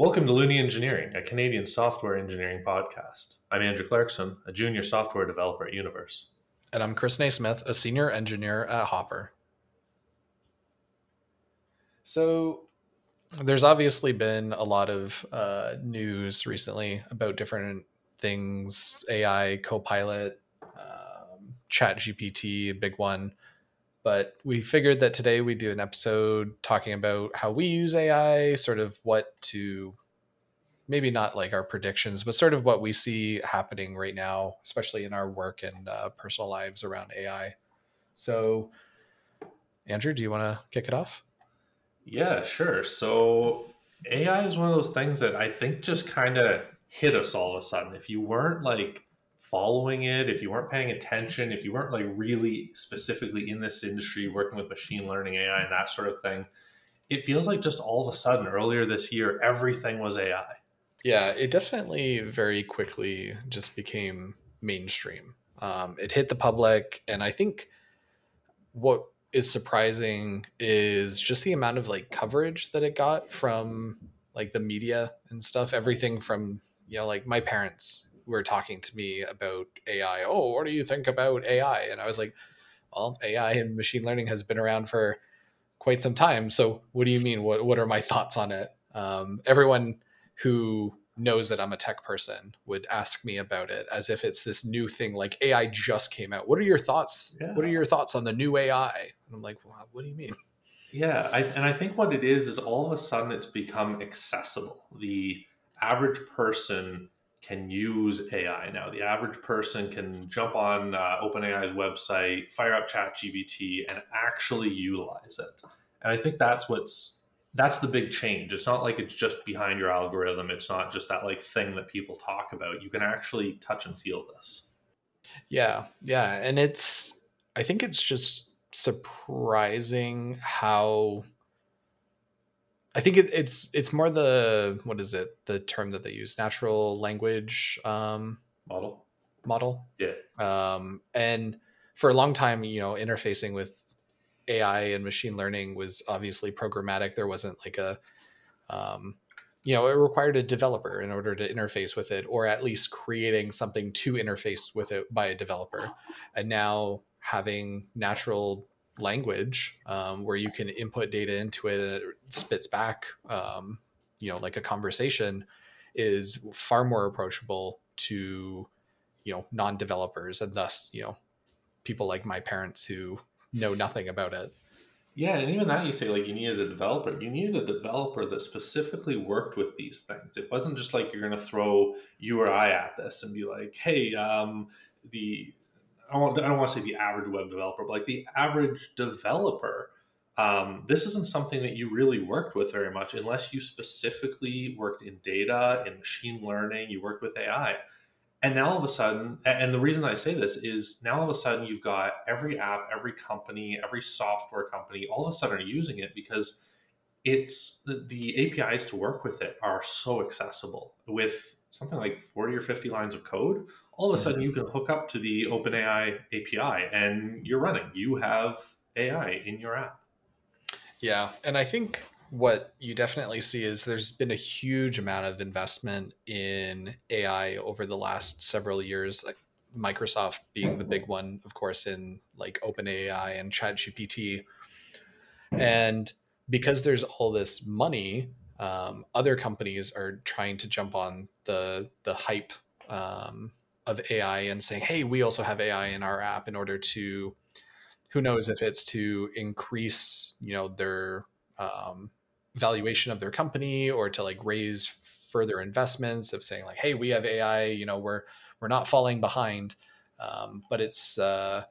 Welcome to Loonie Engineering, a Canadian software engineering podcast. I'm Andrew Clarkson, a junior software developer at Universe. And I'm Chris Naismith, a senior engineer at Hopper. So, there's obviously been a lot of uh, news recently about different things AI, Copilot, um, Chat GPT, a big one. But we figured that today we'd do an episode talking about how we use AI, sort of what to maybe not like our predictions, but sort of what we see happening right now, especially in our work and uh, personal lives around AI. So, Andrew, do you want to kick it off? Yeah, sure. So, AI is one of those things that I think just kind of hit us all of a sudden. If you weren't like following it, if you weren't paying attention, if you weren't like really specifically in this industry working with machine learning, AI, and that sort of thing, it feels like just all of a sudden earlier this year, everything was AI. Yeah, it definitely very quickly just became mainstream. Um, it hit the public, and I think what is surprising is just the amount of like coverage that it got from like the media and stuff. Everything from you know like my parents were talking to me about AI. Oh, what do you think about AI? And I was like, well, AI and machine learning has been around for quite some time. So what do you mean? What what are my thoughts on it? Um, everyone who knows that I'm a tech person would ask me about it as if it's this new thing like AI just came out. What are your thoughts? Yeah. What are your thoughts on the new AI? And I'm like, well, what do you mean? Yeah, I, and I think what it is is all of a sudden it's become accessible. The average person can use AI now. The average person can jump on uh, OpenAI's website, fire up ChatGPT, and actually utilize it. And I think that's what's that's the big change. It's not like it's just behind your algorithm. It's not just that like thing that people talk about. You can actually touch and feel this. Yeah, yeah, and it's I think it's just surprising how I think it, it's it's more the what is it the term that they use natural language um, model? model? Yeah. Um, and for a long time you know interfacing with AI and machine learning was obviously programmatic. There wasn't like a um, you know it required a developer in order to interface with it or at least creating something to interface with it by a developer. And now having natural language um, where you can input data into it and it spits back um, you know like a conversation is far more approachable to you know non-developers and thus you know people like my parents who know nothing about it. Yeah and even that you say like you needed a developer. You needed a developer that specifically worked with these things. It wasn't just like you're going to throw you or i at this and be like hey um, the I don't, I don't want to say the average web developer, but like the average developer, um, this isn't something that you really worked with very much unless you specifically worked in data, in machine learning, you worked with AI. And now all of a sudden, and the reason I say this is now all of a sudden you've got every app, every company, every software company all of a sudden are using it because it's the APIs to work with it are so accessible with something like 40 or 50 lines of code, all of a sudden you can hook up to the OpenAI API and you're running. You have AI in your app. Yeah. And I think what you definitely see is there's been a huge amount of investment in AI over the last several years. Like Microsoft being the big one, of course, in like OpenAI and ChatGPT. And because there's all this money um, other companies are trying to jump on the the hype um, of AI and saying, "Hey, we also have AI in our app in order to." Who knows if it's to increase, you know, their um, valuation of their company or to like raise further investments of saying like, "Hey, we have AI. You know, we're we're not falling behind." Um, but it's uh,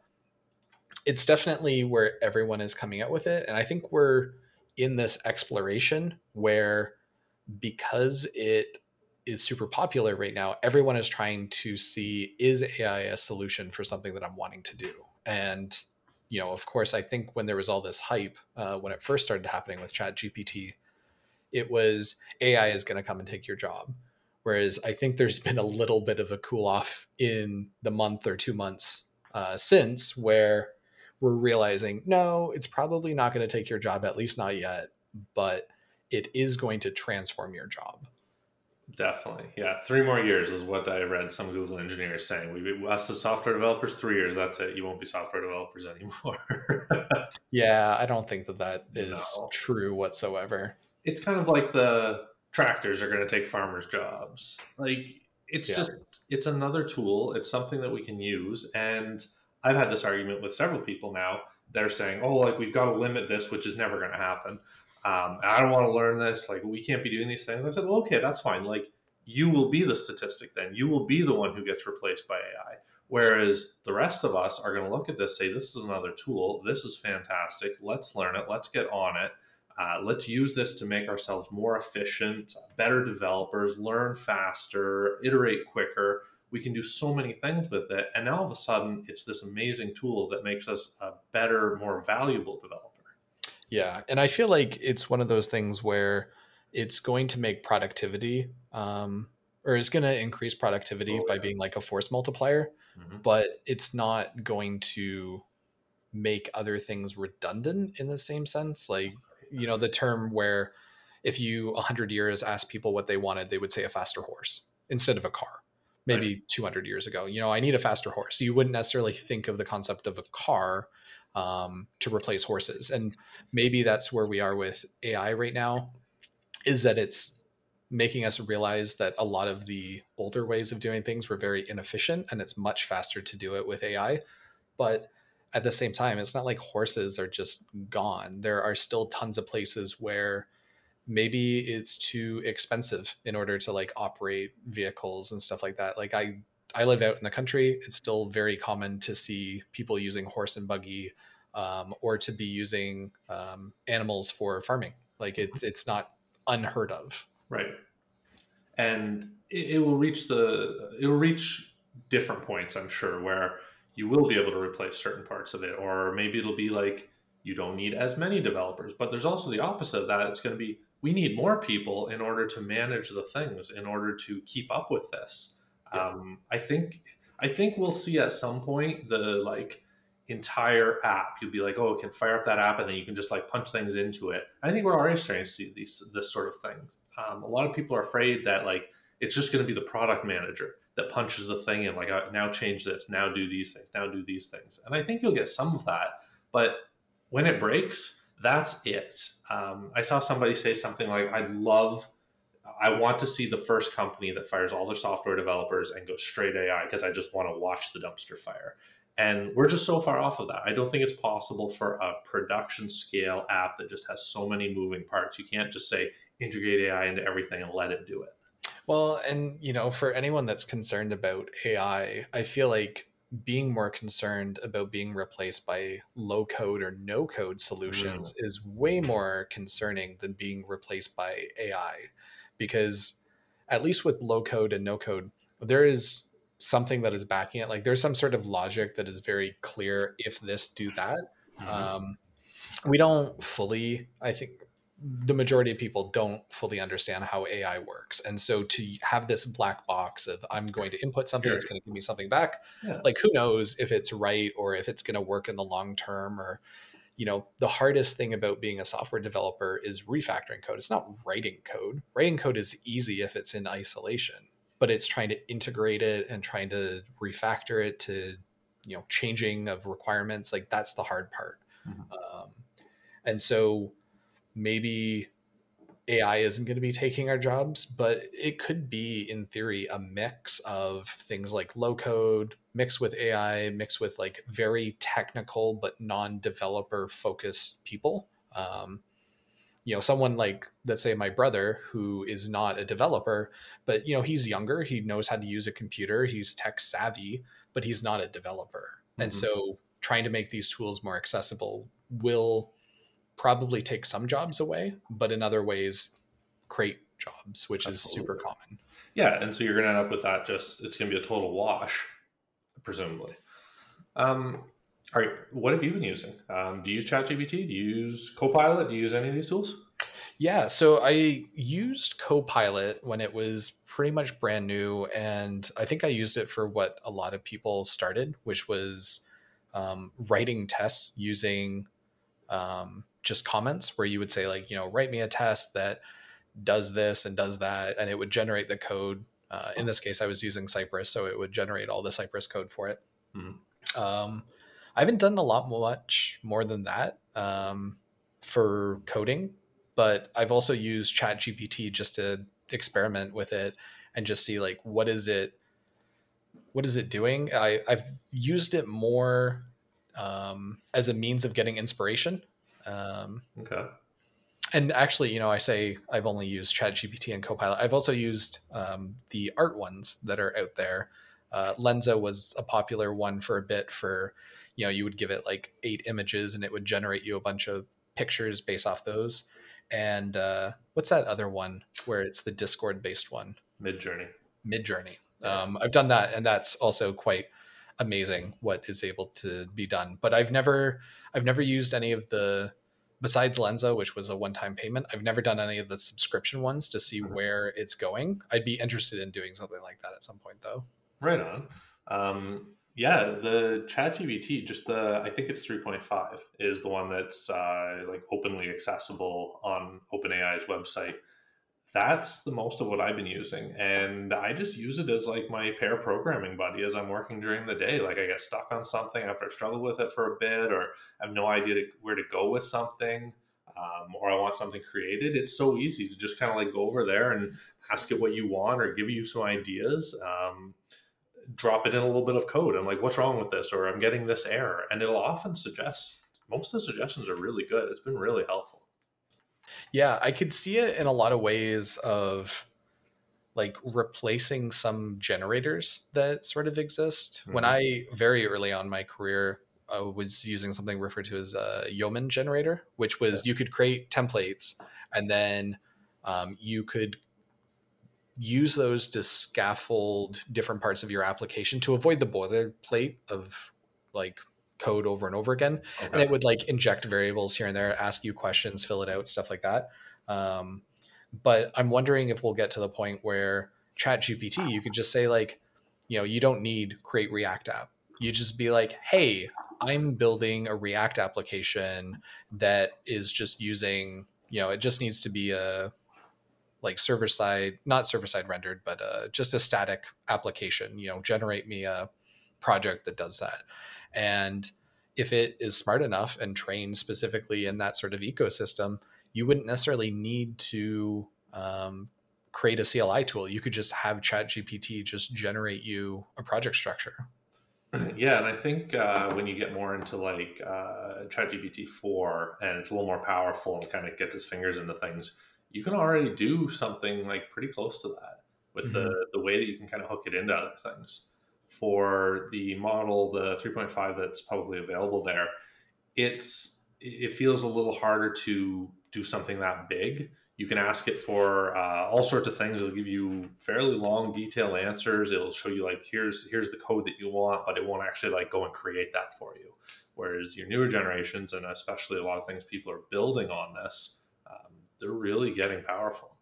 it's definitely where everyone is coming out with it, and I think we're in this exploration where because it is super popular right now, everyone is trying to see is AI a solution for something that I'm wanting to do? And, you know, of course, I think when there was all this hype, uh, when it first started happening with Chat GPT, it was AI is going to come and take your job. Whereas I think there's been a little bit of a cool off in the month or two months uh, since where we're realizing no, it's probably not going to take your job, at least not yet, but it is going to transform your job. Definitely. Yeah. Three more years is what I read some Google engineers saying. We us as software developers, three years, that's it. You won't be software developers anymore. yeah, I don't think that that is no. true whatsoever. It's kind of like the tractors are going to take farmers' jobs. Like it's yeah. just it's another tool. It's something that we can use. And I've had this argument with several people now. They're saying, "Oh, like we've got to limit this, which is never going to happen." Um, I don't want to learn this. Like we can't be doing these things. I said, "Well, okay, that's fine. Like you will be the statistic then. You will be the one who gets replaced by AI." Whereas the rest of us are going to look at this, say, "This is another tool. This is fantastic. Let's learn it. Let's get on it." Uh, let's use this to make ourselves more efficient, better developers, learn faster, iterate quicker. We can do so many things with it. And now all of a sudden, it's this amazing tool that makes us a better, more valuable developer. Yeah. And I feel like it's one of those things where it's going to make productivity um, or it's going to increase productivity oh, by being like a force multiplier, mm-hmm. but it's not going to make other things redundant in the same sense. Like you know the term where if you 100 years asked people what they wanted they would say a faster horse instead of a car maybe right. 200 years ago you know i need a faster horse you wouldn't necessarily think of the concept of a car um, to replace horses and maybe that's where we are with ai right now is that it's making us realize that a lot of the older ways of doing things were very inefficient and it's much faster to do it with ai but at the same time, it's not like horses are just gone. There are still tons of places where maybe it's too expensive in order to like operate vehicles and stuff like that. Like I I live out in the country. It's still very common to see people using horse and buggy um, or to be using um, animals for farming. Like it's it's not unheard of. Right. And it, it will reach the it will reach different points, I'm sure, where you will be able to replace certain parts of it or maybe it'll be like you don't need as many developers but there's also the opposite of that it's going to be we need more people in order to manage the things in order to keep up with this. Yeah. um, i think i think we'll see at some point the like entire app. You'll be like oh it can fire up that app and then you can just like punch things into it. I think we're already starting to see these this sort of thing. Um, a lot of people are afraid that like it's just going to be the product manager that punches the thing in like uh, now change this now do these things now do these things. And i think you'll get some of that but when it breaks that's it. Um, i saw somebody say something like i'd love i want to see the first company that fires all their software developers and goes straight ai because i just want to watch the dumpster fire. And we're just so far off of that. I don't think it's possible for a production scale app that just has so many moving parts. You can't just say integrate ai into everything and let it do it. Well, and you know, for anyone that's concerned about AI, I feel like being more concerned about being replaced by low code or no code solutions mm. is way more concerning than being replaced by AI because at least with low code and no code there is something that is backing it like there's some sort of logic that is very clear if this do that mm-hmm. um, we don't fully i think the majority of people don't fully understand how AI works. And so to have this black box of I'm going to input something, sure. it's going to give me something back. Yeah. Like who knows if it's right or if it's going to work in the long term or you know, the hardest thing about being a software developer is refactoring code. It's not writing code. Writing code is easy if it's in isolation, but it's trying to integrate it and trying to refactor it to, you know, changing of requirements. Like that's the hard part. Mm-hmm. Um, and so maybe AI isn't going to be taking our jobs, but it could be, in theory, a mix of things like low code, mixed with AI, mixed with like very technical but non developer focused people. Um, you know, someone like, let's say, my brother, who is not a developer, but you know, he's younger, he knows how to use a computer, he's tech savvy, but he's not a developer. Mm-hmm. And so, trying to make these tools more accessible will probably take some jobs away, but in other ways create jobs, which Absolutely. is super common. Yeah, and so you're going to end up with that. Just it's going to be a total wash, presumably. Um, all right, what have you been using? Um, do you use ChatGPT? Do you use Copilot? Do you use any of these tools? Yeah, so I used Copilot when it was pretty much brand new, and I think I used it for what a lot of people started, which was um, writing tests using um, just comments where you would say like you know write me a test that does this and does that, and it would generate the code. Uh, in this case, I was using Cypress, so it would generate all the Cypress code for it. Mm-hmm. Um, I haven't done a lot much more than that um, for coding, but I've also used ChatGPT just to experiment with it and just see like what is it what is it doing I, i've used it more um, as a means of getting inspiration um, okay. and actually you know i say i've only used ChatGPT and copilot. I've also used um, the art ones that are out there. Uh, lensa was a popular one for a bit for you know you would give it like eight images and it would generate you a bunch of pictures based off those. And uh, what's that other one where it's the discord based one? Midjourney. Midjourney. Um, i've done that and that's also quite amazing what is able to be done. But i've never i've never used any of the besides lensa which was a one-time payment i've never done any of the subscription ones to see mm-hmm. where it's going i'd be interested in doing something like that at some point though right on um, yeah, the ChatGPT, just the I think it's 3.5 is the one that's uh, like openly accessible on OpenAI's website. That's the most of what I've been using, and I just use it as like my pair programming buddy as I'm working during the day. Like I get stuck on something after I've struggled with it for a bit, or I have no idea to, where to go with something. Um, or I want something created, it's so easy to just kind of like go over there and ask it what you want or give you some ideas. Um, drop it in a little bit of code and like what's wrong with this or i'm getting this error and it'll often suggest most of the suggestions are really good it's been really helpful yeah i could see it in a lot of ways of like replacing some generators that sort of exist mm-hmm. when i very early on my career I was using something referred to as a yeoman generator which was yeah. you could create templates and then um, you could use those to scaffold different parts of your application to avoid the boilerplate of like code over and over again okay. and it would like inject variables here and there ask you questions fill it out stuff like that um, but i'm wondering if we'll get to the point where chat gpt you could just say like you know you don't need create react app you just be like hey i'm building a react application that is just using you know it just needs to be a like server side, not server side rendered, but uh, just a static application. You know, generate me a project that does that. And if it is smart enough and trained specifically in that sort of ecosystem, you wouldn't necessarily need to um, create a CLI tool. You could just have ChatGPT just generate you a project structure. Yeah, and I think uh, when you get more into like uh, ChatGPT four and it's a little more powerful and kind of gets its fingers into things, you can already do something like pretty close to that with mm-hmm. the, the way that you can kind of hook it into other things. For the model, the 3.5 that's publicly available there, it's it feels a little harder to do something that big. You can ask it for uh, all sorts of things. It'll give you fairly long, detailed answers. It'll show you like here's here's the code that you want, but it won't actually like go and create that for you. Whereas your newer generations, and especially a lot of things people are building on this, they're really getting powerful.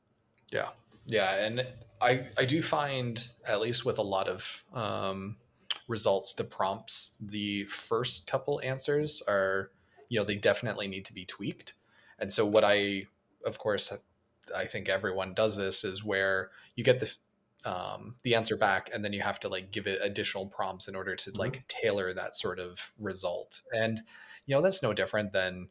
Yeah, yeah, and I I do find at least with a lot of um, results to prompts, the first couple answers are you know they definitely need to be tweaked, and so what I of course I think everyone does this is where you get the um, the answer back and then you have to like give it additional prompts in order to mm-hmm. like tailor that sort of result and you know that's no different than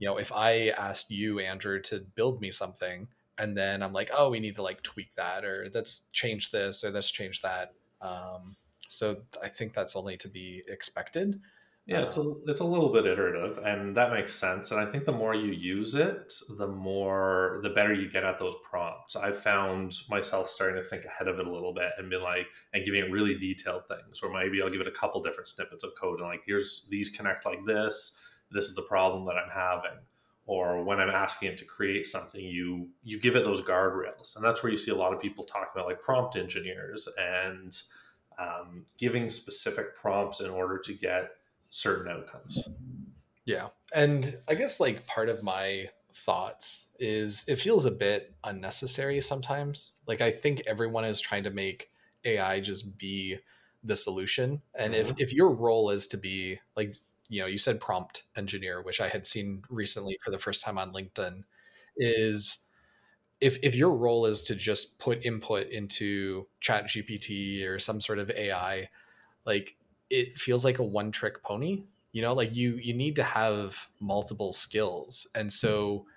you know, if I asked you, Andrew, to build me something, and then I'm like, oh, we need to like tweak that, or let's change this, or let's change that. Um, so I think that's only to be expected. Yeah, it's a, it's a little bit iterative, and that makes sense. And I think the more you use it, the more the better you get at those prompts. I've found myself starting to think ahead of it a little bit and be like, and giving it really detailed things, or maybe I'll give it a couple different snippets of code and like, here's these connect like this this is the problem that I'm having. Or when I'm asking it to create something, you you give it those guardrails, and that's where you see a lot of people talk about like prompt engineers and um, giving specific prompts in order to get certain outcomes. Yeah, and I guess like part of my thoughts is it feels a bit unnecessary sometimes. Like I think everyone is trying to make AI just be the solution. And mm-hmm. if if your role is to be like you know you said prompt engineer which i had seen recently for the first time on linkedin is if if your role is to just put input into chat gpt or some sort of ai like it feels like a one trick pony you know like you you need to have multiple skills. And so mm-hmm.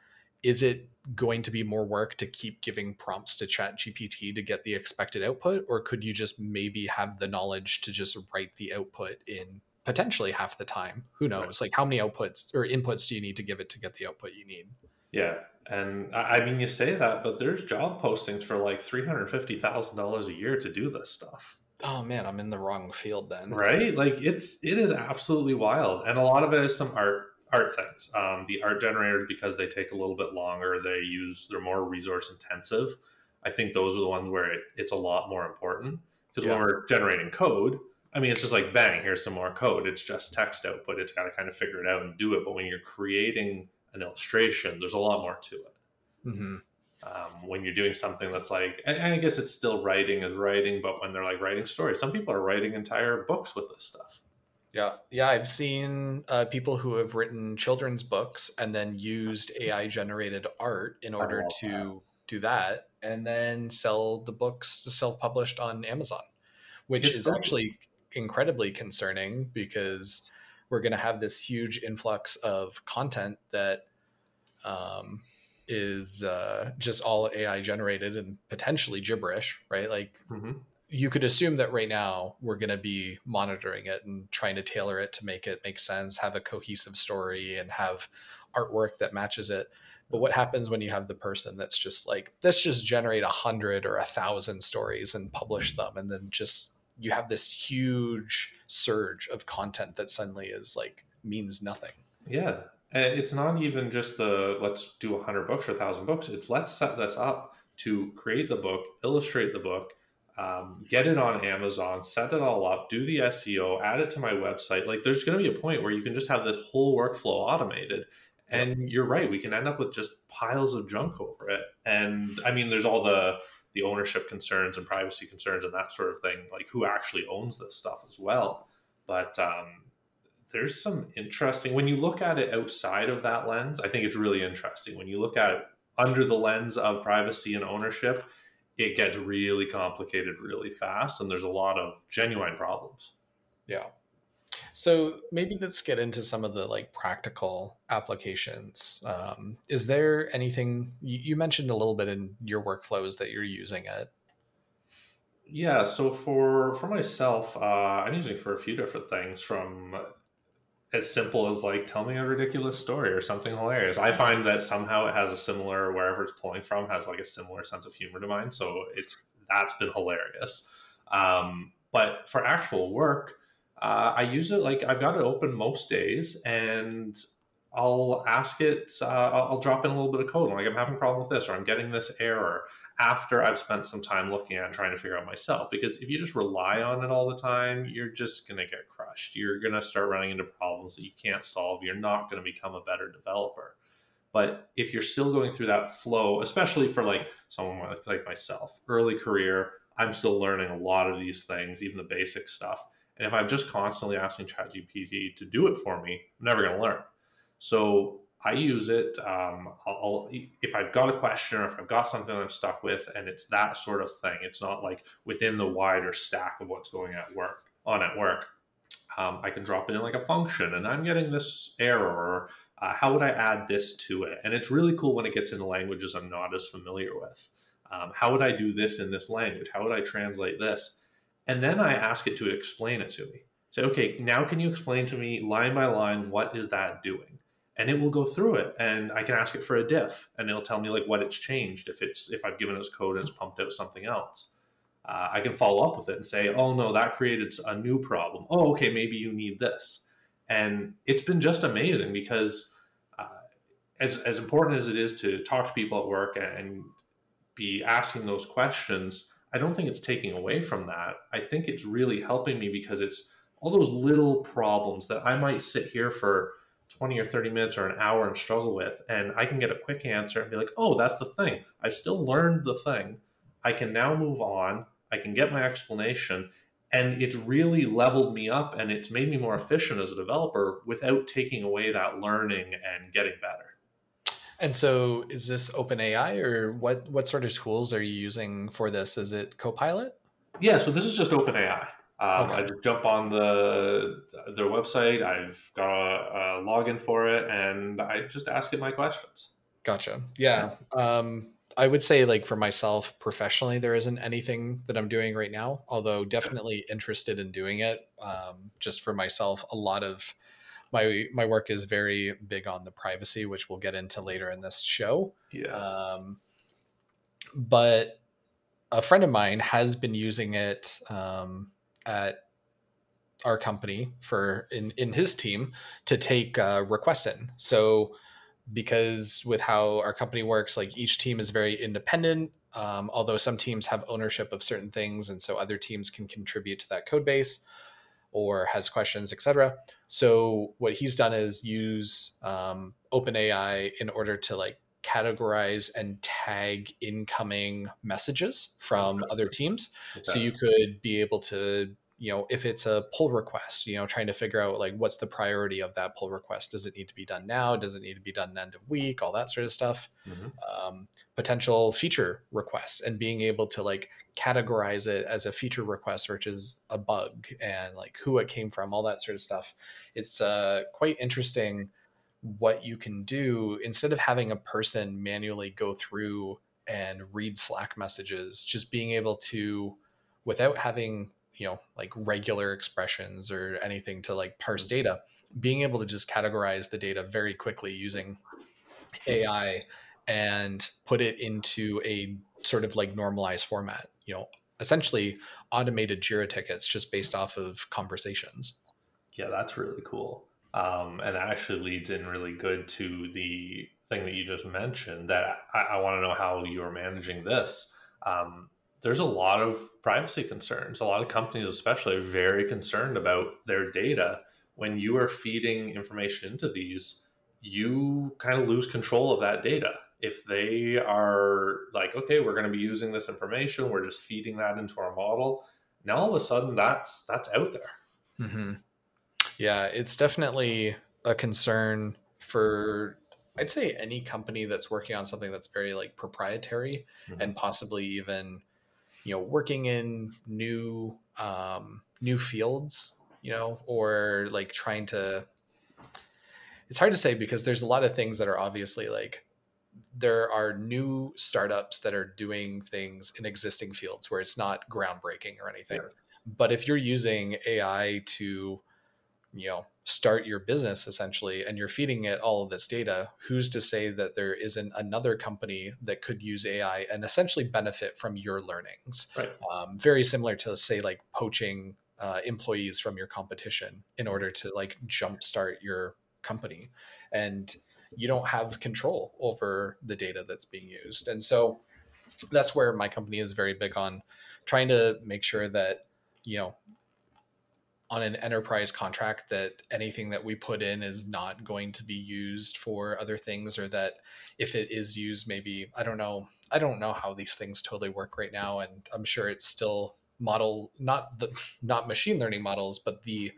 is it going to be more work to keep giving prompts to chat gpt to get the expected output? Or could you just maybe have the knowledge to just write the output in potentially half the time who knows like how many outputs or inputs do you need to give it to get the output you need yeah and I mean, you say that, but there's job postings for like three hundred fifty thousand dollars a year to do this stuff. Oh man, I'm in the wrong field then. Right? Like it's it is absolutely wild, and a lot of it is some art art things. Um, the art generators because they take a little bit longer. They use they're more resource intensive. I think those are the ones where it, it's a lot more important because yeah. when we're generating code, I mean, it's just like bang, here's some more code. It's just text output. It's got to kind of figure it out and do it. But when you're creating an illustration, there's a lot more to it. Mm-hmm. Um, when you're doing something that's like, and I guess it's still writing as writing, but when they're like writing stories, some people are writing entire books with this stuff. Yeah, yeah, I've seen uh, people who have written children's books and then used AI generated art in order to that. do that, and then sell the books self published on Amazon, which it's is great. actually incredibly concerning because we're going to have this huge influx of content that um, is uh, just all AI generated and potentially gibberish, right? Like mm-hmm. you could assume that right now we're going to be monitoring it and trying to tailor it to make it make sense, have a cohesive story, and have artwork that matches it. But what happens when you have the person that's just like, let's just generate a hundred or a thousand stories and publish them, and then just you have this huge surge of content that suddenly is like means nothing. Yeah. And it's not even just the let's do 100 books or 1,000 books. It's let's set this up to create the book, illustrate the book, um, get it on Amazon, set it all up, do the SEO, add it to my website. Like there's going to be a point where you can just have this whole workflow automated. And you're right, we can end up with just piles of junk over it. And I mean, there's all the the ownership concerns and privacy concerns and that sort of thing, like who actually owns this stuff as well. But um, there's some interesting when you look at it outside of that lens. I think it's really interesting when you look at it under the lens of privacy and ownership. It gets really complicated really fast, and there's a lot of genuine problems. Yeah. So maybe let's get into some of the like practical applications. Um, is there anything you, you, mentioned a little bit in your workflows that you're using it? Yeah. So for for myself, uh, I'm using for a few different things from as simple as like tell me a ridiculous story or something hilarious. I find that somehow it has a similar wherever it's pulling from has like a similar sense of humor to mine. So it's that's been hilarious. Um, but for actual work, uh, I use it like I've got it open most days, and I'll ask it. Uh, I'll, drop in a little bit of code. Like I'm having a problem with this, or I'm getting this error after I've spent some time looking at and trying to figure out myself. Because if you just rely on it all the time, you're just gonna get crushed. You're gonna start running into problems that you can't solve. You're not gonna become a better developer. But if you're still going through that flow, especially for like someone like myself, early career, I'm still learning a lot of these things, even the basic stuff and if I'm just constantly asking ChatGPT to do it for me, I'm never going to learn. So I use it. Um, I'll, if I've got a question or if I've got something I'm stuck with, and it's that sort of thing. It's not like within the wider stack of what's going at work on at work. Um, I can drop it in like a function, and I'm getting this error. Uh, how would I add this to it? And it's really cool when it gets into languages I'm not as familiar with. Um, how would I do this in this language? How would I translate this? And then I ask it to explain it to me. Say, okay, now can you explain to me line by line what is that doing? And it will go through it, and I can ask it for a diff, and it'll tell me like what it's changed if it's if I've given it code and it's pumped out something else. Uh, I can follow up with it and say, oh no, that created a new problem. Oh, okay, maybe you need this. And it's been just amazing because uh, as as important as it is to talk to people at work and be asking those questions I don't think it's taking away from that. I think it's really helping me because it's all those little problems that I might sit here for 20 or 30 minutes or an hour and struggle with. And I can get a quick answer and be like, oh, that's the thing. I've still learned the thing. I can now move on. I can get my explanation. And it's really leveled me up and it's made me more efficient as a developer without taking away that learning and getting better And so, is this OpenAI, or what? What sort of tools are you using for this? Is it Copilot? Yeah, so this is just OpenAI. Um, okay. I just jump on the their website. I've got a, a, login for it, and I just ask it my questions. Gotcha. Yeah. Um, I would say, like for myself professionally, there isn't anything that I'm doing right now. Although definitely interested in doing it. Um, just for myself, a lot of my my work is very big on the privacy, which we'll get into later in this show. Yes. Um, but a friend of mine has been using it um, at our company for in in his team to take uh, requests in. So because with how our company works, like each team is very independent. Um, although some teams have ownership of certain things, and so other teams can contribute to that code base or has questions, etc. So what he's done is use um, OpenAI in order to like categorize and tag incoming messages from other teams. Okay. So you could be able to you know if it's a pull request you know trying to figure out like what's the priority of that pull request? Does it need to be done now? Does it need to be done end of week? All that sort of stuff. Mm-hmm. um, potential feature requests and being able to like categorize it as a feature request versus a bug and like who it came from all that sort of stuff. It's uh, quite interesting what you can do instead of having a person manually go through and read slack messages just being able to without having you know like regular expressions or anything to like parse mm-hmm. data being able to just categorize the data very quickly using ai and put it into a sort of like normalized format you know essentially automated jira tickets just based off of conversations. Yeah that's really cool. Um, and that actually leads in really good to the thing that you just mentioned that i, I want to know how you're managing this. Um, there's a lot of privacy concerns. A lot of companies, especially, are very concerned about their data. When you are feeding information into these, you kind of lose control of that data. If they are like, okay, we're going to be using this information, we're just feeding that into our model. Now all of a sudden, that's that's out there. Mm-hmm. Yeah, it's definitely a concern for I'd say any company that's working on something that's very like proprietary mm-hmm. and possibly even you know working in new um, new fields you know or like trying to it's hard to say because there's a lot of things that are obviously like there are new startups that are doing things in existing fields where it's not groundbreaking or anything yeah. but if you're using ai to you know start your business essentially and you're feeding it all of this data who's to say that there isn't another company that could use ai and essentially benefit from your learnings? Right. um, very similar to say like poaching uh, employees from your competition in order to like jumpstart your company. And you don't have control over the data that's being used. And so that's where my company is very big on trying to make sure that you know on an enterprise contract that anything that we put in is not going to be used for other things or that if it is used maybe i don't know i don't know how these things totally work right now and i'm sure it's still model not the not machine learning models but the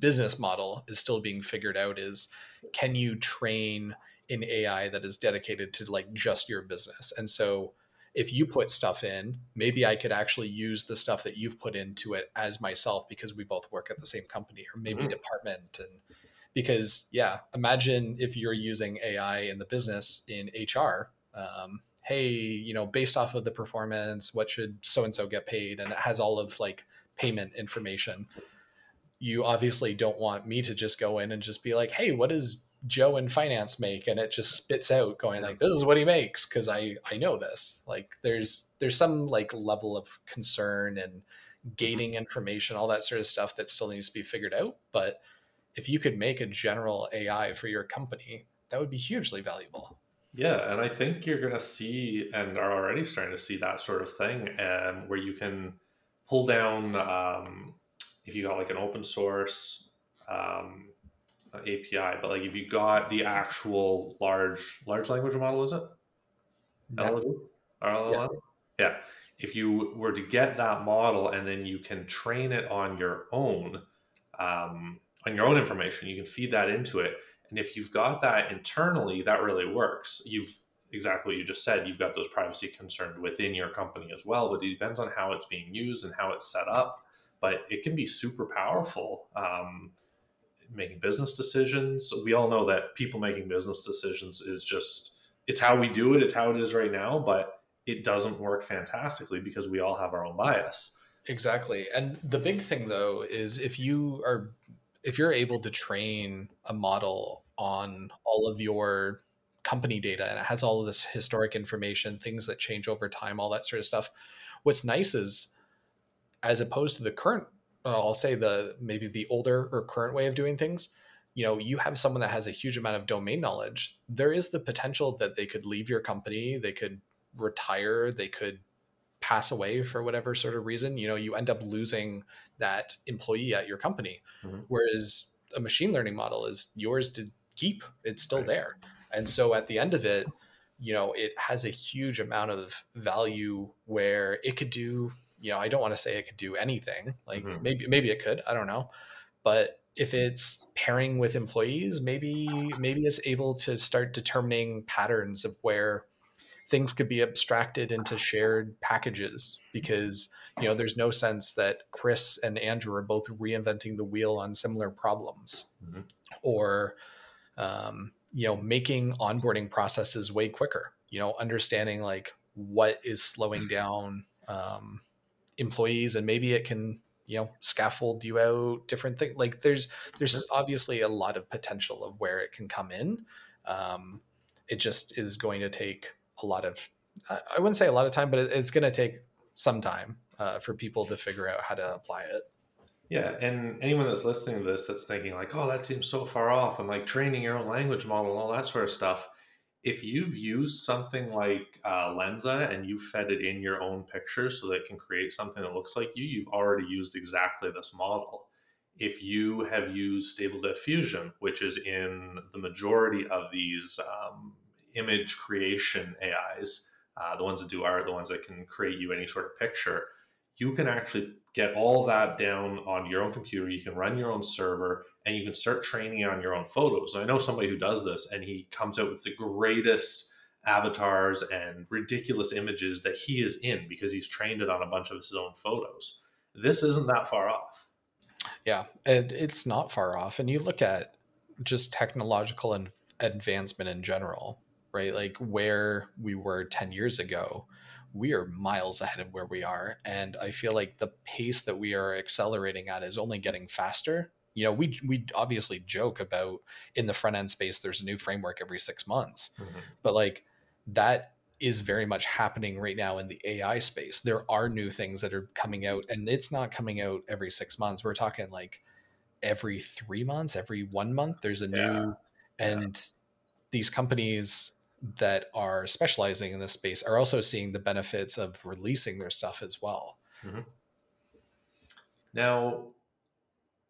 business model is still being figured out is can you train an ai that is dedicated to like just your business? And so if you put stuff in, maybe I could actually use the stuff that you've put into it as myself because we both work at the same company or maybe mm-hmm. department and because yeah, imagine if you're using AI in the business in HR. Um, hey, you know, based off of the performance, what should so and so get paid? And it has all of like payment information. You obviously don't want me to just go in and just be like, hey, what is Joe in finance make and it just spits out going like this is what he makes because I I know this. Like there's there's some like level of concern and mm-hmm. gating information all that sort of stuff that still needs to be figured out but if you could make a general AI for your company that would be hugely valuable. Yeah and I think you're gonna see and are already starting to see that sort of thing and where you can pull down um, if you got like an open source um, API, but like if you got the actual large large language model, is it? Yeah. LLM? Yeah. yeah. If you were to get that model and then you can train it on your own, um, on your own information, you can feed that into it, And if you've got that internally, that really works. You've exactly what you just said. You've got those privacy concerns within your company as well, but it depends on how it's being used and how it's set up. But it can be super powerful. Um, making business decisions. We all know that people making business decisions is just it's how we do it. It's how it is right now, but it doesn't work fantastically because we all have our own bias. Exactly. And the big thing though is if you are if you're able to train a model on all of your company data and it has all of this historic information, things that change over time, all that sort of stuff. What's nice is as opposed to the current I'll say the maybe the older or current way of doing things, you know, you have someone that has a huge amount of domain knowledge, there is the potential that they could leave your company, they could retire, they could pass away for whatever sort of reason, you know, you end up losing that employee at your company. Mm-hmm. Whereas a machine learning model is yours to keep, it's still right. there. And so at the end of it, you know, it has a huge amount of value where it could do, you know, I don't want to say it could do anything. Like mm-hmm. maybe maybe it could, I don't know. But if it's pairing with employees, maybe maybe it's able to start determining patterns of where things could be abstracted into shared packages because you know there's no sense that chris and andrew are both reinventing the wheel on similar problems mm-hmm. or um, you know making onboarding processes way quicker you know understanding like what is slowing down um, employees and maybe it can you know scaffold you out different things like there's there's obviously a lot of potential of where it can come in um, it just is going to take a lot of I wouldn't say a lot of time, but it's going to take some time uh, for people to figure out how to apply it. Yeah, and anyone that's listening to this that's thinking like, "Oh, that seems so far off," and like training your own language model and all that sort of stuff. If you've used something like uh, Lensa and you fed it in your own pictures so that it can create something that looks like you, you've already used exactly this model. If you have used Stable Diffusion, which is in the majority of these um, image creation AIs, uh, the ones that do art, the ones that can create you any sort of picture, you can actually get all that down on your own computer. You can run your own server and you can start training on your own photos. I know somebody who does this and he comes out with the greatest avatars and ridiculous images that he is in because he's trained it on a bunch of his own photos. This isn't that far off. Yeah, it, it's not far off. And you look at just technological and advancement in general right? Like where we were 10 years ago, we are miles ahead of where we are. And I feel like the pace that we are accelerating at is only getting faster. You know, we we obviously joke about in the front end space, there's a new framework every six months, mm-hmm. but like that is very much happening right now in the AI space. There are new things that are coming out, and it's not coming out every six months. We're talking like every three months, every one month. There's a yeah. new, and yeah. these companies that are specializing in this space are also seeing the benefits of releasing their stuff as well. Mm-hmm. Now,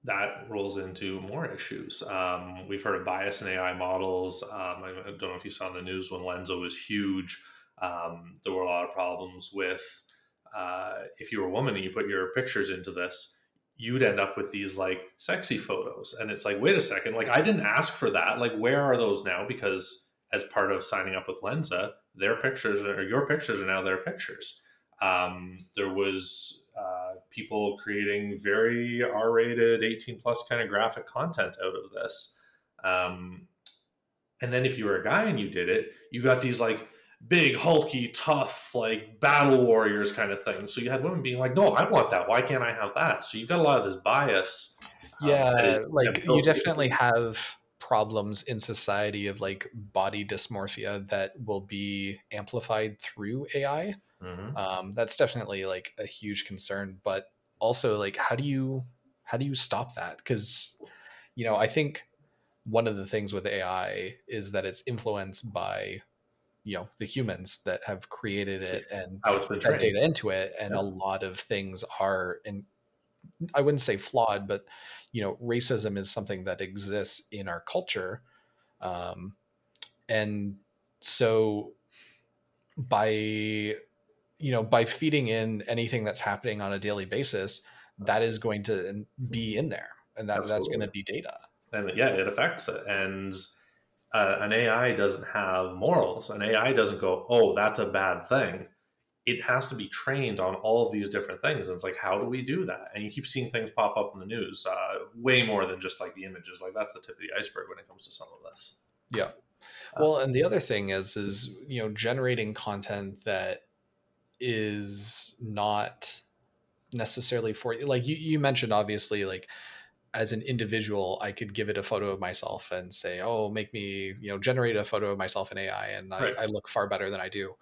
that rolls into more issues. Um, we've heard of bias in AI models. Um, I don't know if you saw in the news when Lensa was huge. Um, there were a lot of problems with uh, if you were a woman and you put your pictures into this, you'd end up with these like sexy photos. And it's like, wait a second, like I didn't ask for that. Like, where are those now? Because as part of signing up with Lensa, their pictures or your pictures are now their pictures. Um, there was uh, people creating very R-rated, 18 plus kind of graphic content out of this. Um, and then if you were a guy and you did it, you got these like big, hulky, tough, like battle warriors kind of thing. So you had women being like, "No, I want that. Why can't I have that?" So you've got a lot of this bias. Um, yeah, like you definitely have problems in society of like body dysmorphia that will be amplified through AI. Mm-hmm. Um, that's definitely like a huge concern. But also, like, how do you how do you stop that? Because you know, I think one of the things with AI is that it's influenced by you know the humans that have created it it's and put data into it and yeah. a lot of things are in I wouldn't say flawed, but you know, racism is something that exists in our culture, um, and so by you know by feeding in anything that's happening on a daily basis, that is going to be in there, and that Absolutely. that's going to be data. and yeah, it affects it. And uh, an AI doesn't have morals. An AI doesn't go, "Oh, that's a bad thing." It has to be trained on all of these different things. And it's like, how do we do that? And you keep seeing things pop up in the news, uh, way more than just like the images. Like that's the tip of the iceberg when it comes to some of this. Yeah. Well, and the other thing is, is you know, generating content that is not necessarily for you. like you, you mentioned obviously like as an individual i could give it a photo of myself and say oh make me you know generate a photo of myself in ai and right. I, I look far better than i do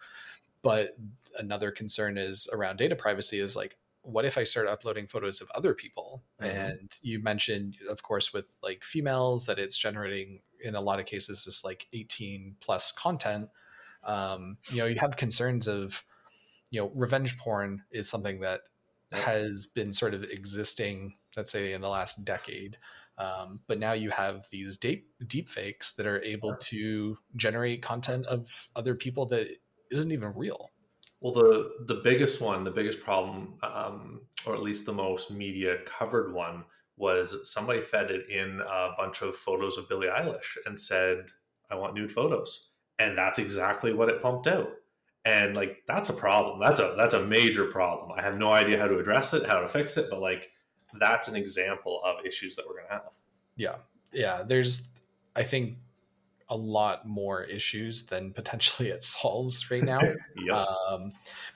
but another concern is around data privacy is like what if i start uploading photos of other people mm-hmm. and you mentioned of course with like females that it's generating in a lot of cases this like 18 plus content um, you know you have concerns of you know revenge porn is something that has been sort of existing, let's say, in the last decade. Um, but now you have these deep deep fakes that are able to generate content of other people that isn't even real. Well, the the biggest one, the biggest problem, um, or at least the most media covered one, was somebody fed it in a bunch of photos of Billie Eilish and said, "I want nude photos," and that's exactly what it pumped out and like that's a problem. That's a that's a major problem. I have no idea how to address it how to fix it but like that's an example of issues that we're going to have. Yeah. Yeah there's i think a lot more issues than potentially it solves right now. Yep. um,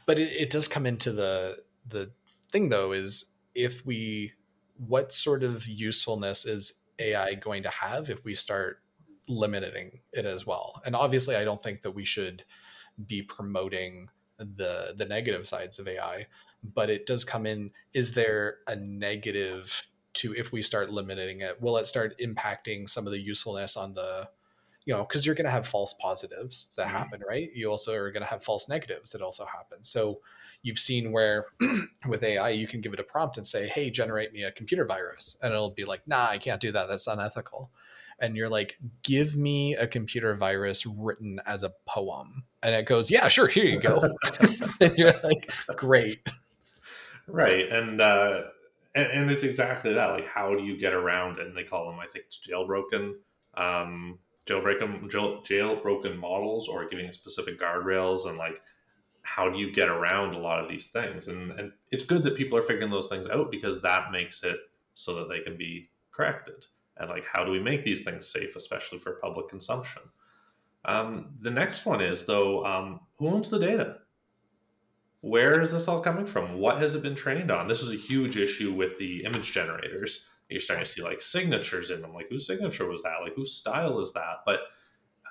but it, it does come into the the thing though is if we what sort of usefulness is ai going to have if we start limiting it as well? And obviously i don't think that we should be promoting the the negative sides of AI, but it does come in. Is there a negative to if we start limiting it? Will it start impacting some of the usefulness on the you know because you're going to have false positives that mm-hmm. happen right you also are going to have false negatives that also happen so you've seen where with ai you can give it a prompt and say hey generate me a computer virus and it'll be like nah i can't do that that's unethical and you're like, give me a computer virus written as a poem. And it goes, yeah, sure, here you go. and you're like, great. Right. And, uh, and, and, it's exactly that. Like, how do you get around it? And they call them, I think it's jailbroken, um, jailbroken, jail, jailbroken models or giving specific guardrails and like, how do you get around a lot of these things? And, and it's good that people are figuring those things out because that makes it so that they can be corrected and like how do we make these things safe especially for public consumption um, the next one is though um, who owns the data where is this all coming from what has it been trained on this is a huge issue with the image generators you're starting to see like signatures in them like whose signature was that like whose style is that but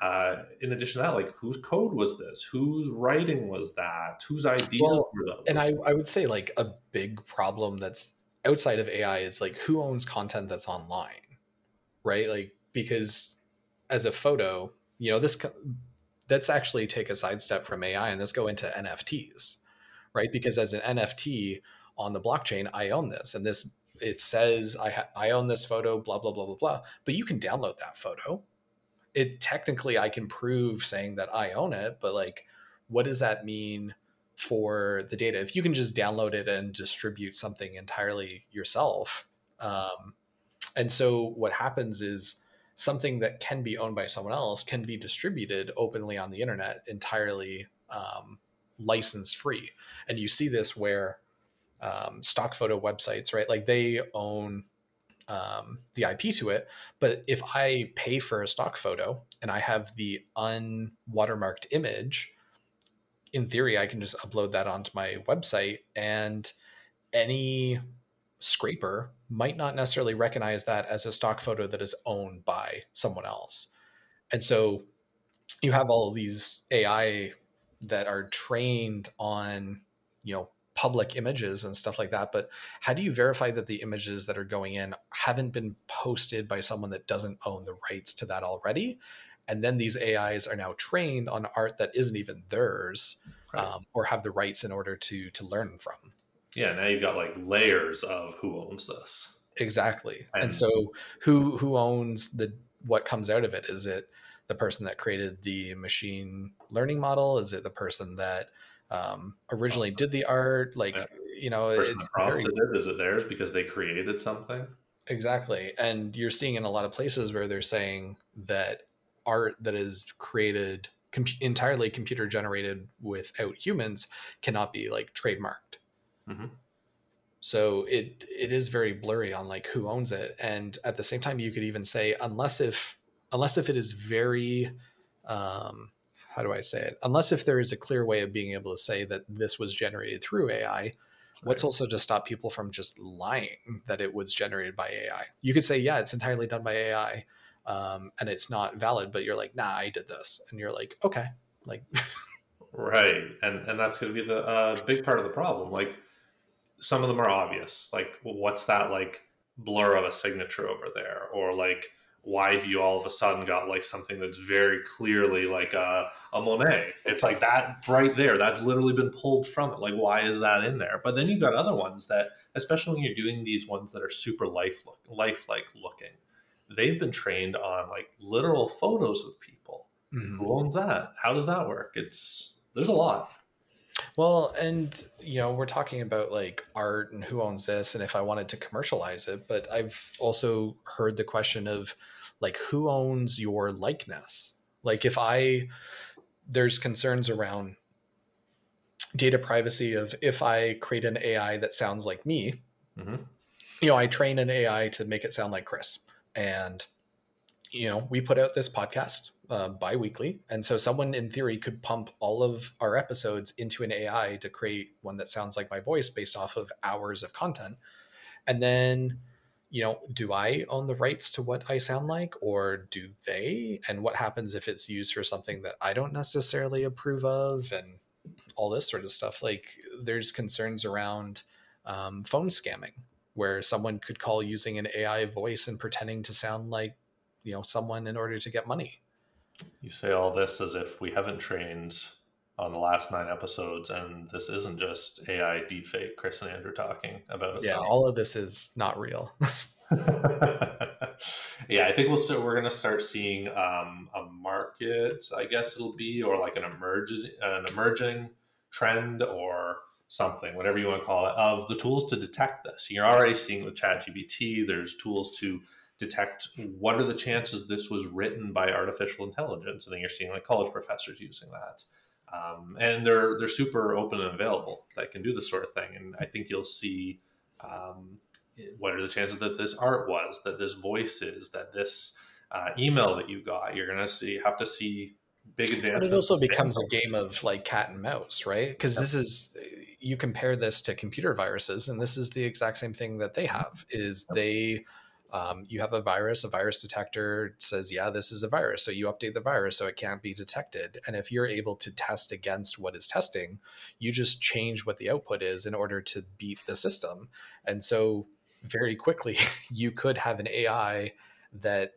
uh, in addition to that, like whose code was this? Whose writing was that? Whose ideas well, were those? And I, I would say like a big problem that's outside of AI is like who owns content that's online? Right? Like because as a photo, you know, this let's actually take a sidestep from AI and let's go into NFTs, right? Because as an NFT on the blockchain, I own this, and this it says I ha- I own this photo, blah blah blah blah blah. But you can download that photo. It technically I can prove saying that I own it, but like, what does that mean? for the data if you can just download it and distribute something entirely yourself um, and so what happens is something that can be owned by someone else can be distributed openly on the internet entirely um, license free. And you see this where um, stock photo websites, right? Like they own um, the IP to it. But if I pay for a stock photo and I have the unwatermarked image, in theory, I can just upload that onto my website and any scraper might not necessarily recognize that as a stock photo that is owned by someone else. And so you have all of these AI that are trained on, you know, public images and stuff like that. But how do you verify that the images that are going in haven't been posted by someone that doesn't own the rights to that already? And then these AIs are now trained on art that isn't even theirs right. um, or have the rights in order to to learn from. Yeah, now you've got like layers of who owns this. Exactly. And, and so who who owns the what comes out of it? Is it the person that created the machine learning model? Is it the person that um, originally did the art? Like, yeah. you know, it's prompted very... it. Is it theirs because they created something? Exactly. And you're seeing in a lot of places where they're saying that art that is created com- entirely computer generated without humans cannot be like trademarked. Mhm. So it it is very blurry on like who owns it, and at the same time, you could even say unless if unless if it is very um, how do I say it? Unless if there is a clear way of being able to say that this was generated through AI, what's Right. also to stop people from just lying that it was generated by AI? You could say, yeah, it's entirely done by AI, um, and it's not valid, but you're like, nah, I did this, and you're like, okay, like, Right, and and that's going to be the uh, big part of the problem. Like some of them are obvious. Like what's that like blur of a signature over there, or like why have you all of a sudden got like something that's very clearly like a, a Monet? It's like that right there. That's literally been pulled from it. Like why is that in there? But then you've got other ones that, especially when you're doing these ones that are super life look, lifelike looking, they've been trained on like literal photos of people mhm. who owns that? How does that work? It's there's a lot. Well, and you know, we're talking about like art and who owns this and if I wanted to commercialize it, but I've also heard the question of like who owns your likeness? Like if I there's concerns around data privacy of if I create an AI that sounds like me, hmm you know, I train an AI to make it sound like Chris. And, you know, we put out this podcast uh, bi weekly. And so someone in theory could pump all of our episodes into an AI to create one that sounds like my voice based off of hours of content. And then, you know, do I own the rights to what I sound like or do they? And what happens if it's used for something that I don't necessarily approve of and all this sort of stuff? Like, there's concerns around um, phone scamming where someone could call using an AI voice and pretending to sound like, you know, someone in order to get money. You say all this as if we haven't trained on the last nine episodes, and this isn't just AI deepfake Chris and Andrew talking about it. Yeah, all of this is not real. yeah, I think we'll start, we're going to start seeing um, a market, I guess it'll be, or like an emerging an emerging trend or something, whatever you want to call it, of the tools to detect this. You're already seeing with ChatGPT. There's tools to detect what are the chances this was written by artificial intelligence, and then you're seeing like college professors using that. Um, and they're they're super open and available that can do this sort of thing. And I think you'll see um, what are the chances that this art was, that this voice is, that this uh, email that you got. You're gonna see have to see big But advancements. it also becomes a game of like cat and mouse, right? Because this is you compare this to computer viruses, and this is the exact same thing that they have. Is they um, you have a virus, a virus detector says, yeah, this is a virus. So you update the virus so it can't be detected. And if you're able to test against what is testing, you just change what the output is in order to beat the system. And so very quickly, you could have an AI that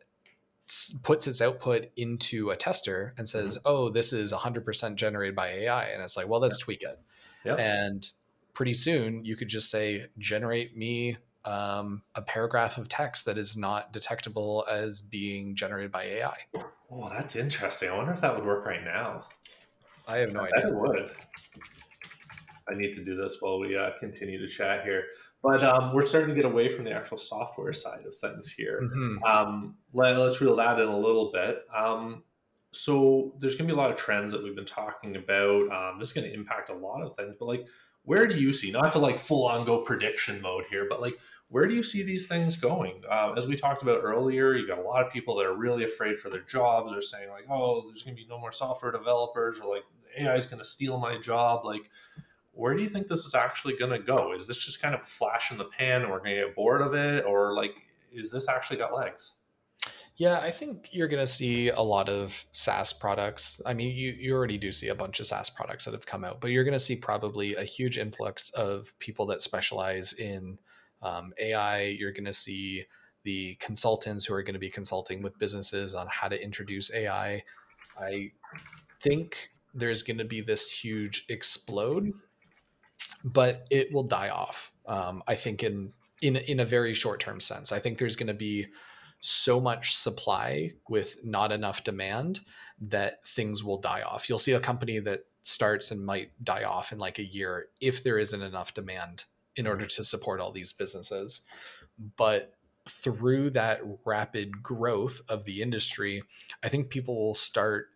puts its output into a tester and says, "Oh, this is 100% generated by AI," and it's like, "Well, let's tweak it." Yep. And pretty soon, you could just say, "Generate me um, a paragraph of text that is not detectable as being generated by AI." Oh, that's interesting. I wonder if that would work right now. I have no I idea. it would. I need to do this while we uh, continue to chat here. But um, we're starting to get away from the actual software side of things here. Mhm. Um, let, us reel that in a little bit. Um, so there's going to be a lot of trends that we've been talking about. Um, this is going to impact a lot of things. But like, where do you see? Not to like full on go prediction mode here, but like, where do you see these things going? Uh, as we talked about earlier, you got a lot of people that are really afraid for their jobs. They're saying like, "Oh, there's going to be no more software developers," or like, "AI is going to steal my job." Like, where do you think this is actually going to go? Is this just kind of a flash in the pan, and we're going to get bored of it, or like, is this actually got legs? Yeah, I think you're going to see a lot of SaaS products. I mean, you, you already do see a bunch of SaaS products that have come out, but you're going to see probably a huge influx of people that specialize in um, AI. You're going to see the consultants who are going to be consulting with businesses on how to introduce AI. I think there's going to be this huge explode, but it will die off. Um, I think in in in a very short term sense. I think there's going to be so much supply with not enough demand that things will die off. You'll see a company that starts and might die off in like a year if there isn't enough demand in order to support all these businesses. But through that rapid growth of the industry, I think people will start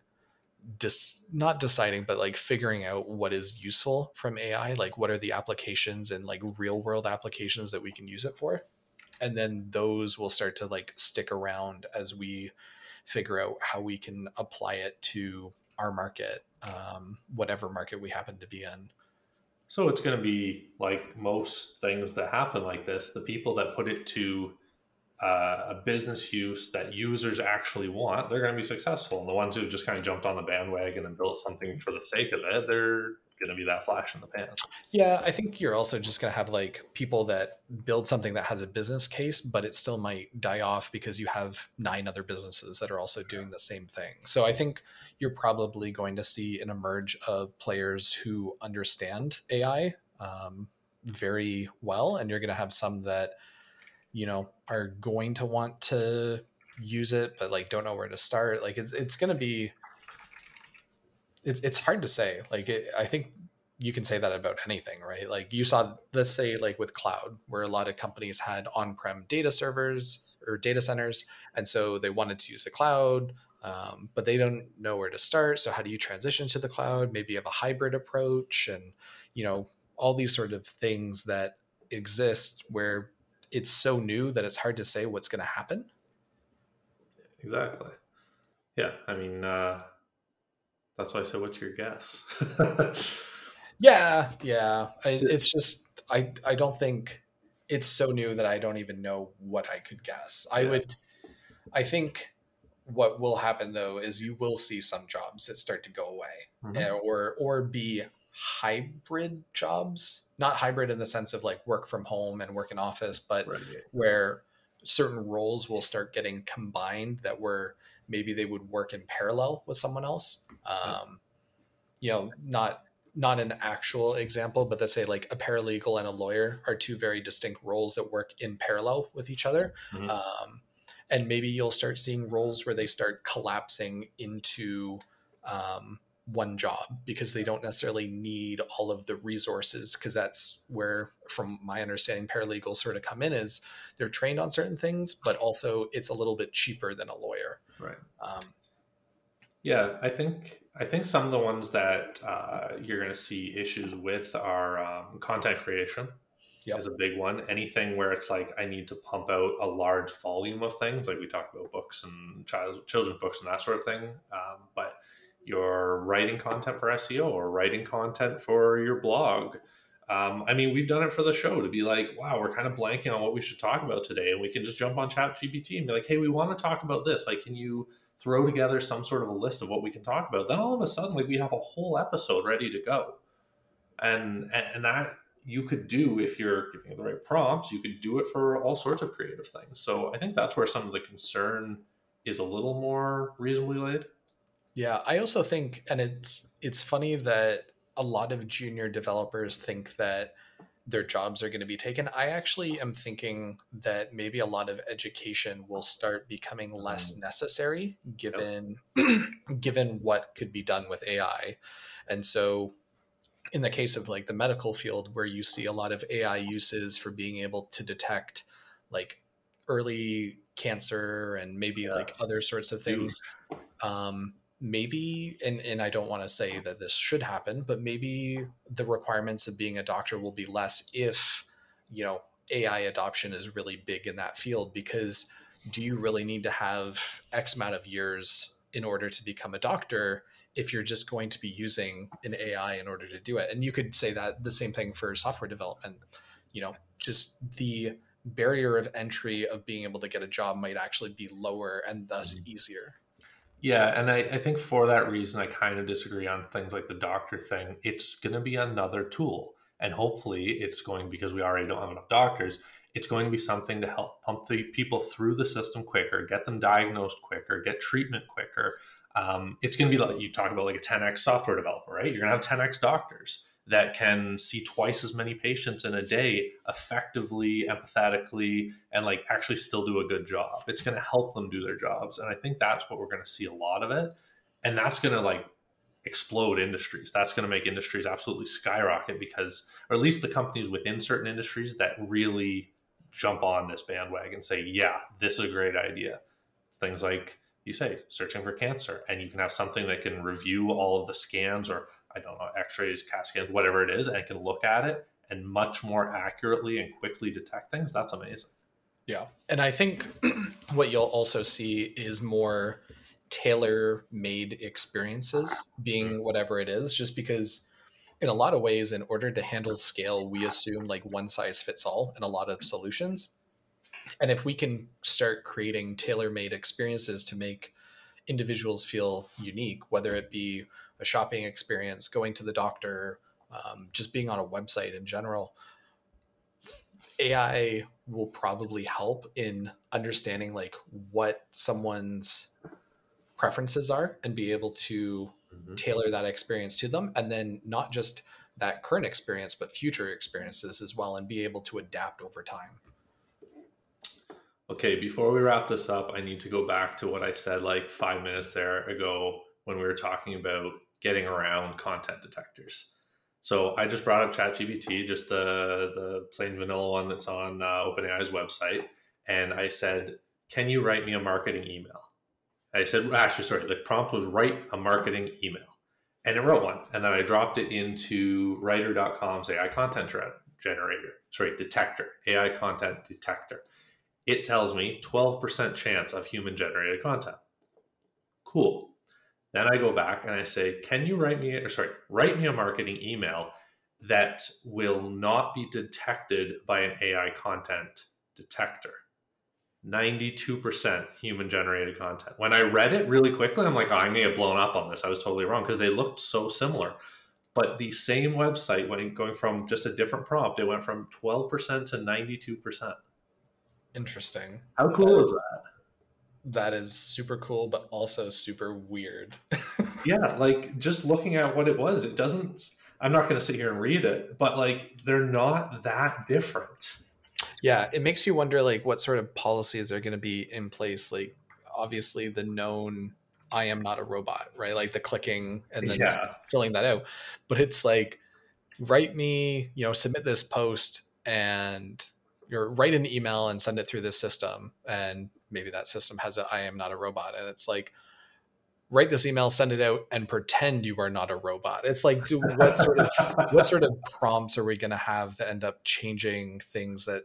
dis- not deciding but like figuring out what is useful from AI, like what are the applications and like real world applications that we can use it for. And then those will start to like stick around as we figure out how we can apply it to our market, um, whatever market we happen to be in. So it's going to be like most things that happen like this. The people that put it to uh, a business use that users actually want, they're going to be successful. And the ones who just kind of jumped on the bandwagon and built something for the sake of it, they're going to be that flash in the pan. Yeah, I think you're also just going to have like people that build something that has a business case, but it still might die off because you have nine other businesses that are also doing the same thing. So I think you're probably going to see an emerge of players who understand AI um, very well, and you're going to have some that you know are going to want to use it but like don't know where to start like it's it's going to be it's, it's hard to say like it, i think you can say that about anything right like you saw let's say like with cloud where a lot of companies had on-prem data servers or data centers and so they wanted to use the cloud um, but they don't know where to start so how do you transition to the cloud maybe you have a hybrid approach and you know all these sort of things that exist where it's so new that it's hard to say what's going to happen. Exactly. Yeah, I mean, uh, that's why I said, "What's your guess?" yeah, yeah. I, it's just I I don't think it's so new that I don't even know what I could guess. I would, I think what will happen though is you will see some jobs that start to go away mm-hmm. Eh, or or be hybrid jobs not hybrid in the sense of like work from home and work in office but right. where certain roles will start getting combined that were maybe they would work in parallel with someone else. Um, you know not not an actual example but let's say like a paralegal and a lawyer are two very distinct roles that work in parallel with each other. Mm-hmm. um, and maybe you'll start seeing roles where they start collapsing into um, one job because they don't necessarily need all of the resources because that's where from my understanding paralegals sort of come in is they're trained on certain things but also it's a little bit cheaper than a lawyer. Right. Um, yeah i think i think some of the ones that uh, you're going to see issues with are um, content creation yep. is a big one. Anything where it's like i need to pump out a large volume of things like we talked about books and child, children's books and that sort of thing. Um, but you're writing content for SEO or writing content for your blog. Um, I mean, we've done it for the show to be like, wow, we're kind of blanking on what we should talk about today. And we can just jump on Chat GPT and be like, hey, we want to talk about this. Like, can you throw together some sort of a list of what we can talk about? Then all of a sudden, like, we have a whole episode ready to go. And, and that you could do if you're giving the right prompts, you could do it for all sorts of creative things. So I think that's where some of the concern is a little more reasonably laid. Yeah, I also think, and it's it's funny that a lot of junior developers think that their jobs are going to be taken. I actually am thinking that maybe a lot of education will start becoming less mm. necessary given yep. given what could be done with AI. And so in the case of like the medical field where you see a lot of AI uses for being able to detect like early cancer and maybe yes. like other sorts of things um, maybe and, and i don't want to say that this should happen but maybe the requirements of being a doctor will be less if you know ai adoption is really big in that field because do you really need to have x amount of years in order to become a doctor if you're just going to be using an ai in order to do it? And you could say that the same thing for software development. You know just the barrier of entry of being able to get a job might actually be lower and thus mm-hmm. easier yeah, and I, I think for that reason, I kind of disagree on things like the doctor thing. It's going to be another tool. And hopefully, it's going because we already don't have enough doctors. It's going to be something to help pump the people through the system quicker, get them diagnosed quicker, get treatment quicker. Um, it's going to be like you talk about like a 10x software developer, right? You're going to have 10x doctors that can see twice as many patients in a day effectively, empathetically, and like actually still do a good job. It's going to help them do their jobs. And I think that's what we're going to see a lot of it. And that's going to like explode industries. That's going to make industries absolutely skyrocket because, or at least the companies within certain industries that really jump on this bandwagon and say, yeah, this is a great idea. Things like you say, searching for cancer, and you can have something that can review all of the scans or I don't know, x-rays, CAT scans, whatever it is, and can look at it and much more accurately and quickly detect things. That's amazing. Yeah. And I think what you'll also see is more tailor made experiences being mm-hmm. whatever it is, just because in a lot of ways, in order to handle scale, we assume like one size fits all in a lot of solutions. And if we can start creating tailor made experiences to make individuals feel unique, whether it be a shopping experience, going to the doctor, um, just being on a website in general, AI will probably help in understanding like what someone's preferences are and be able to mm-hmm. tailor that experience to them and then not just that current experience but future experiences as well and be able to adapt over time okay before we wrap this up i need to go back to what i said like five minutes there ago when we were talking about getting around content detectors so i just brought up chatgpt just the the plain vanilla one that's on uh, openai's website and i said can you write me a marketing email I said, actually, sorry, the prompt was write a marketing email. And it wrote one. And then I dropped it into writer.com's AI content generator, sorry, detector, AI content detector. It tells me 12% chance of human generated content. Cool. Then I go back and I say, can you write me, or sorry, write me a marketing email that will not be detected by an AI content detector. 92% human generated content. When I read it really quickly, I'm like, oh, I may have blown up on this. I was totally wrong because they looked so similar. But the same website, when going from just a different prompt, it went from 12% to 92%. Interesting. How cool that is, is that? That is super cool, but also super weird. yeah, like just looking at what it was, it doesn't. I'm not going to sit here and read it, but like they're not that different yeah it makes you wonder like what sort of policies are going to be in place like obviously the known i am not a robot right like the clicking and then yeah. filling that out but it's like write me you know submit this post and or write an email and send it through this system and maybe that system has a i am not a robot and it's like write this email send it out and pretend you are not a robot it's like what sort of what sort of prompts are we going to have that end up changing things that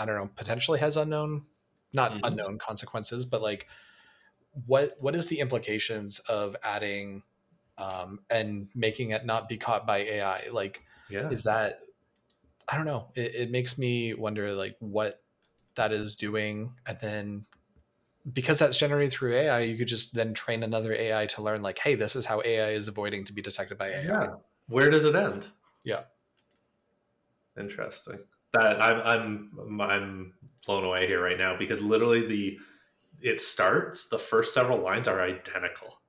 I don't know, potentially has unknown, not mm-hmm. unknown consequences, but like what what is the implications of adding um, and making it not be caught by AI? Like, yeah. is that I don't know. It, it makes me wonder like what that is doing, and then because that's generated through AI, you could just then train another AI to learn like, hey, this is how AI is avoiding to be detected by AI. Yeah. Where does it end? Yeah. Interesting that I'm I'm I'm blown away here right now because literally the it starts the first several lines are identical.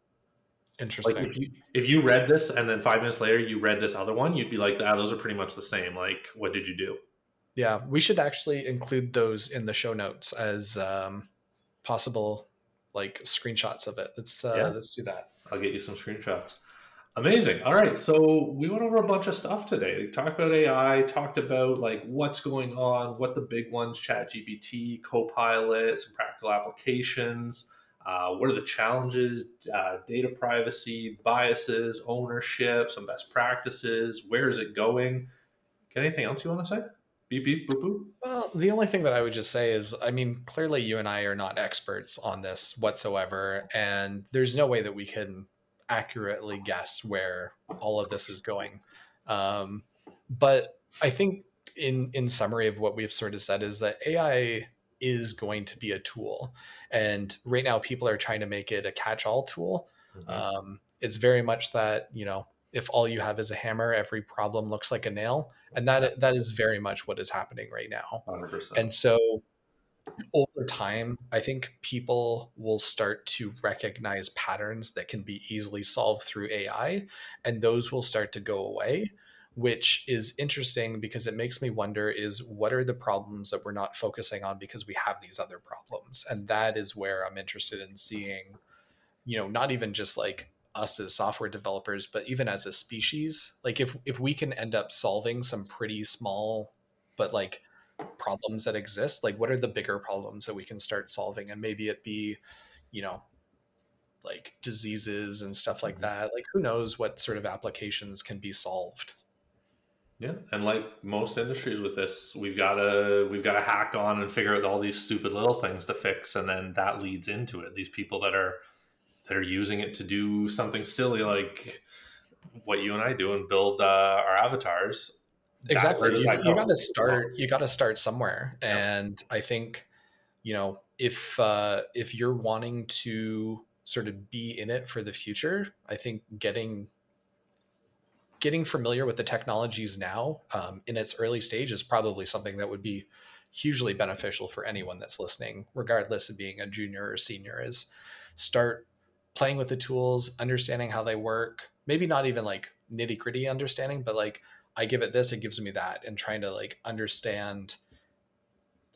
Interesting. Like if you if you read this and then five minutes later you read this other one, you'd be like, ah, those are pretty much the same. Like, what did you do? Yeah, we should actually include those in the show notes as um, possible like screenshots of it. Let's uh, yeah. let's do that. I'll get you some screenshots. Amazing. All right. So we went over a bunch of stuff today. We talked about AI, talked about like what's going on, what the big ones, Chat GPT, Copilot, some practical applications. Uh, what are the challenges, uh, data privacy, biases, ownership, some best practices, where is it going? Got anything else you want to say? Beep, beep, boop, boop. Well, the only thing that I would just say is, I mean, clearly you and I are not experts on this whatsoever, and there's no way that we can accurately guess where all of this is going. Um, but I think in in summary of what we've sort of said is that AI is going to be a tool, and right now people are trying to make it a catch-all tool. Mm-hmm. Um, it's very much that you know if all you have is a hammer, every problem looks like a nail, and that that is very much what is happening right now. 100%. And so over time, I think people will start to recognize patterns that can be easily solved through AI, and those will start to go away, which is interesting because it makes me wonder is what are the problems that we're not focusing on because we have these other problems? And that is where I'm interested in seeing, you know, not even just like us as software developers, but even as a species, like if if we can end up solving some pretty small but like problems that exist like what are the bigger problems that we can start solving? And maybe it be you know like diseases and stuff like mm-hmm. that. Like who knows what sort of applications can be solved? Yeah and like most industries with this we've got to we've got to hack on and figure out all these stupid little things to fix and then that leads into it. These people that are that are using it to do something silly like what you and i do and build uh, our avatars. Exactly. you, you got to start you got to start somewhere. And i think you know if uh if you're wanting to sort of be in it for the future i think getting getting familiar with the technologies now um, in its early stage is probably something that would be hugely beneficial for anyone that's listening regardless of being a junior or senior is start playing with the tools understanding how they work maybe not even like nitty gritty understanding but like I give it this, it gives me that, and trying to like understand.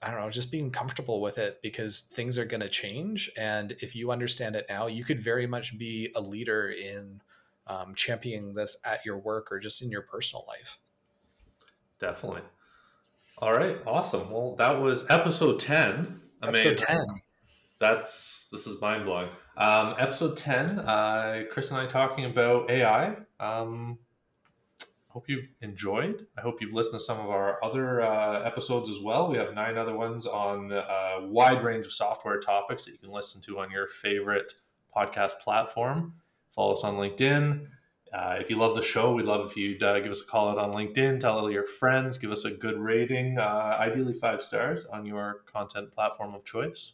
I don't know, just being comfortable with it because things are going to change. And if you understand it now, you could very much be a leader in um, championing this at your work or just in your personal life. Definitely. All right. Awesome. Well, that was episode 10. Episode 10. That's, this is mind blowing. Um, episode 10, uh, Chris and I talking about AI. Um, hope you've enjoyed. I hope you've listened to some of our other uh, episodes as well. We have nine other ones on a wide range of software topics that you can listen to on your favorite podcast platform. Follow us on LinkedIn. Uh, if you love the show, we'd love if you'd uh, give us a call out on LinkedIn, tell all your friends, give us a good rating, uh, ideally five stars on your content platform of choice.